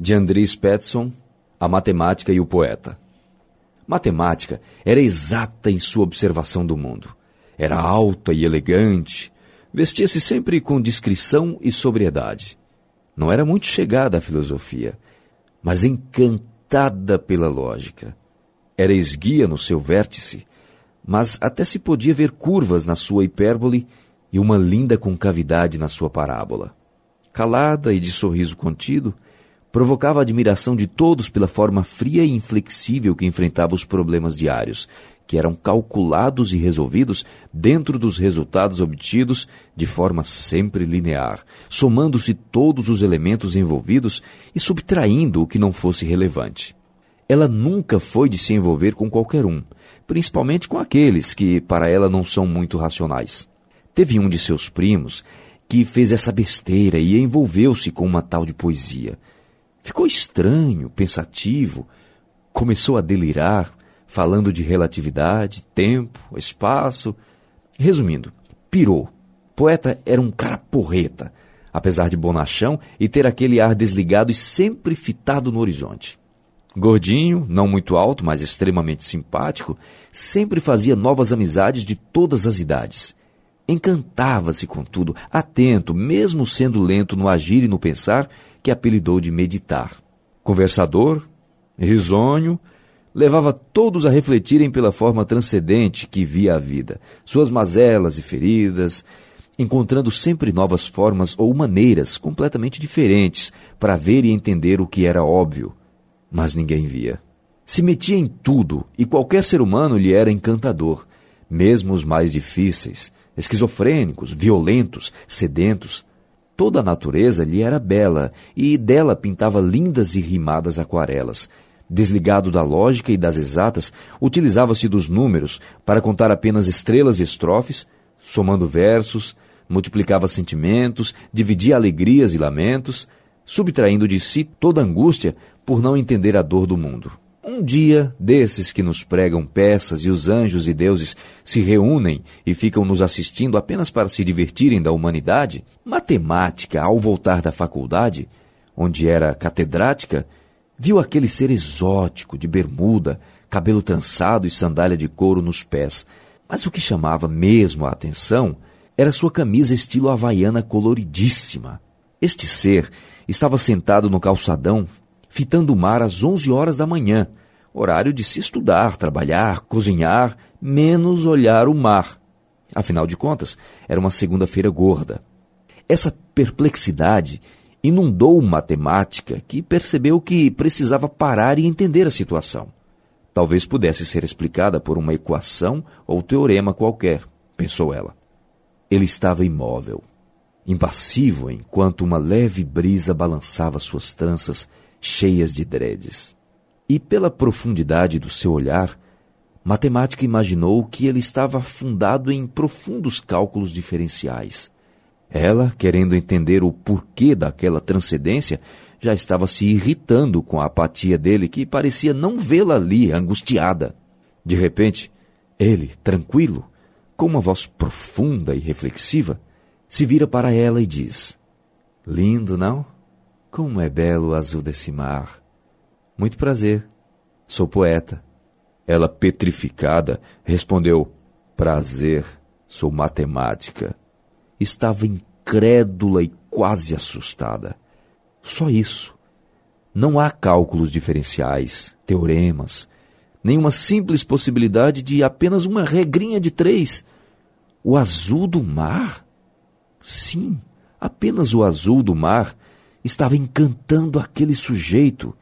de Andries Petson, A Matemática e o Poeta. Matemática era exata em sua observação do mundo. Era alta e elegante, vestia-se sempre com discrição e sobriedade. Não era muito chegada à filosofia, mas encantada pela lógica. Era esguia no seu vértice, mas até se podia ver curvas na sua hipérbole e uma linda concavidade na sua parábola. Calada e de sorriso contido, provocava a admiração de todos pela forma fria e inflexível que enfrentava os problemas diários, que eram calculados e resolvidos dentro dos resultados obtidos de forma sempre linear, somando-se todos os elementos envolvidos e subtraindo o que não fosse relevante. Ela nunca foi de se envolver com qualquer um, principalmente com aqueles que para ela não são muito racionais. Teve um de seus primos que fez essa besteira e envolveu-se com uma tal de poesia. Ficou estranho, pensativo, começou a delirar, falando de relatividade, tempo, espaço. Resumindo, pirou. Poeta era um cara porreta, apesar de bonachão e ter aquele ar desligado e sempre fitado no horizonte. Gordinho, não muito alto, mas extremamente simpático, sempre fazia novas amizades de todas as idades. Encantava-se, contudo, atento, mesmo sendo lento no agir e no pensar, que apelidou de meditar. Conversador, risonho, levava todos a refletirem pela forma transcendente que via a vida, suas mazelas e feridas, encontrando sempre novas formas ou maneiras completamente diferentes para ver e entender o que era óbvio, mas ninguém via. Se metia em tudo e qualquer ser humano lhe era encantador, mesmo os mais difíceis, esquizofrênicos, violentos, sedentos. Toda a natureza lhe era bela e dela pintava lindas e rimadas aquarelas. Desligado da lógica e das exatas, utilizava-se dos números para contar apenas estrelas e estrofes, somando versos, multiplicava sentimentos, dividia alegrias e lamentos, subtraindo de si toda angústia por não entender a dor do mundo. Um dia desses que nos pregam peças e os anjos e deuses se reúnem e ficam nos assistindo apenas para se divertirem da humanidade, matemática, ao voltar da faculdade, onde era catedrática, viu aquele ser exótico, de bermuda, cabelo trançado e sandália de couro nos pés. Mas o que chamava mesmo a atenção era sua camisa estilo havaiana coloridíssima. Este ser estava sentado no calçadão, fitando o mar às 11 horas da manhã, horário de se estudar, trabalhar, cozinhar, menos olhar o mar. Afinal de contas, era uma segunda-feira gorda. Essa perplexidade inundou matemática, que percebeu que precisava parar e entender a situação. Talvez pudesse ser explicada por uma equação ou teorema qualquer, pensou ela. Ele estava imóvel, impassivo enquanto uma leve brisa balançava suas tranças cheias de dredes. E pela profundidade do seu olhar, Matemática imaginou que ele estava afundado em profundos cálculos diferenciais. Ela, querendo entender o porquê daquela transcendência, já estava se irritando com a apatia dele, que parecia não vê-la ali, angustiada. De repente, ele, tranquilo, com uma voz profunda e reflexiva, se vira para ela e diz: Lindo, não? Como é belo o azul desse mar. Muito prazer. Sou poeta. Ela, petrificada, respondeu: Prazer, sou matemática. Estava incrédula e quase assustada. Só isso. Não há cálculos diferenciais, teoremas, nenhuma simples possibilidade de apenas uma regrinha de três. O azul do mar? Sim, apenas o azul do mar estava encantando aquele sujeito.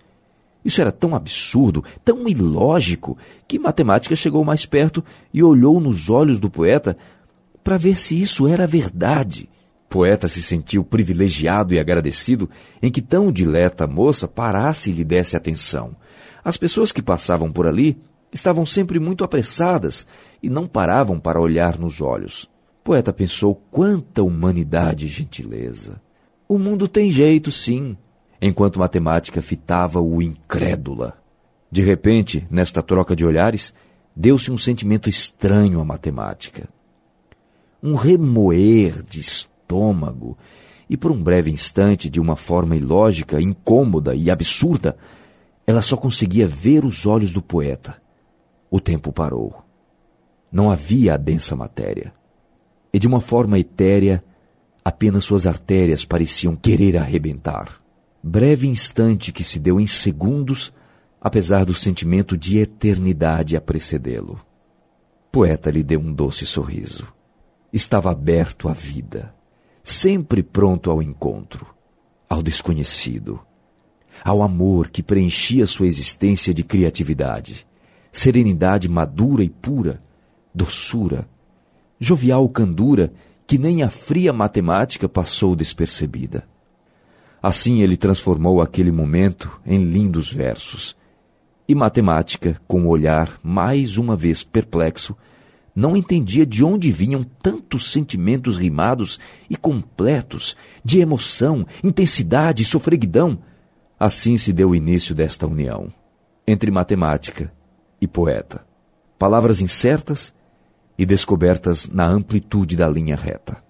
Isso era tão absurdo, tão ilógico, que matemática chegou mais perto e olhou nos olhos do poeta para ver se isso era verdade. Poeta se sentiu privilegiado e agradecido em que tão dileta moça parasse e lhe desse atenção. As pessoas que passavam por ali estavam sempre muito apressadas e não paravam para olhar nos olhos. Poeta pensou quanta humanidade e gentileza. O mundo tem jeito, sim, enquanto matemática fitava o incrédula. De repente, nesta troca de olhares, deu-se um sentimento estranho à matemática. Um remoer de estômago e por um breve instante, de uma forma ilógica, incômoda e absurda, ela só conseguia ver os olhos do poeta. O tempo parou. Não havia a densa matéria. E de uma forma etérea, apenas suas artérias pareciam querer arrebentar. Breve instante que se deu em segundos, apesar do sentimento de eternidade a precedê-lo. Poeta lhe deu um doce sorriso. Estava aberto à vida, sempre pronto ao encontro, ao desconhecido, ao amor que preenchia sua existência de criatividade, serenidade madura e pura, doçura, jovial candura que nem a fria matemática passou despercebida. Assim ele transformou aquele momento em lindos versos. E matemática, com o olhar mais uma vez perplexo, não entendia de onde vinham tantos sentimentos rimados e completos de emoção, intensidade e sofreguidão. Assim se deu o início desta união entre matemática e poeta. Palavras incertas e descobertas na amplitude da linha reta.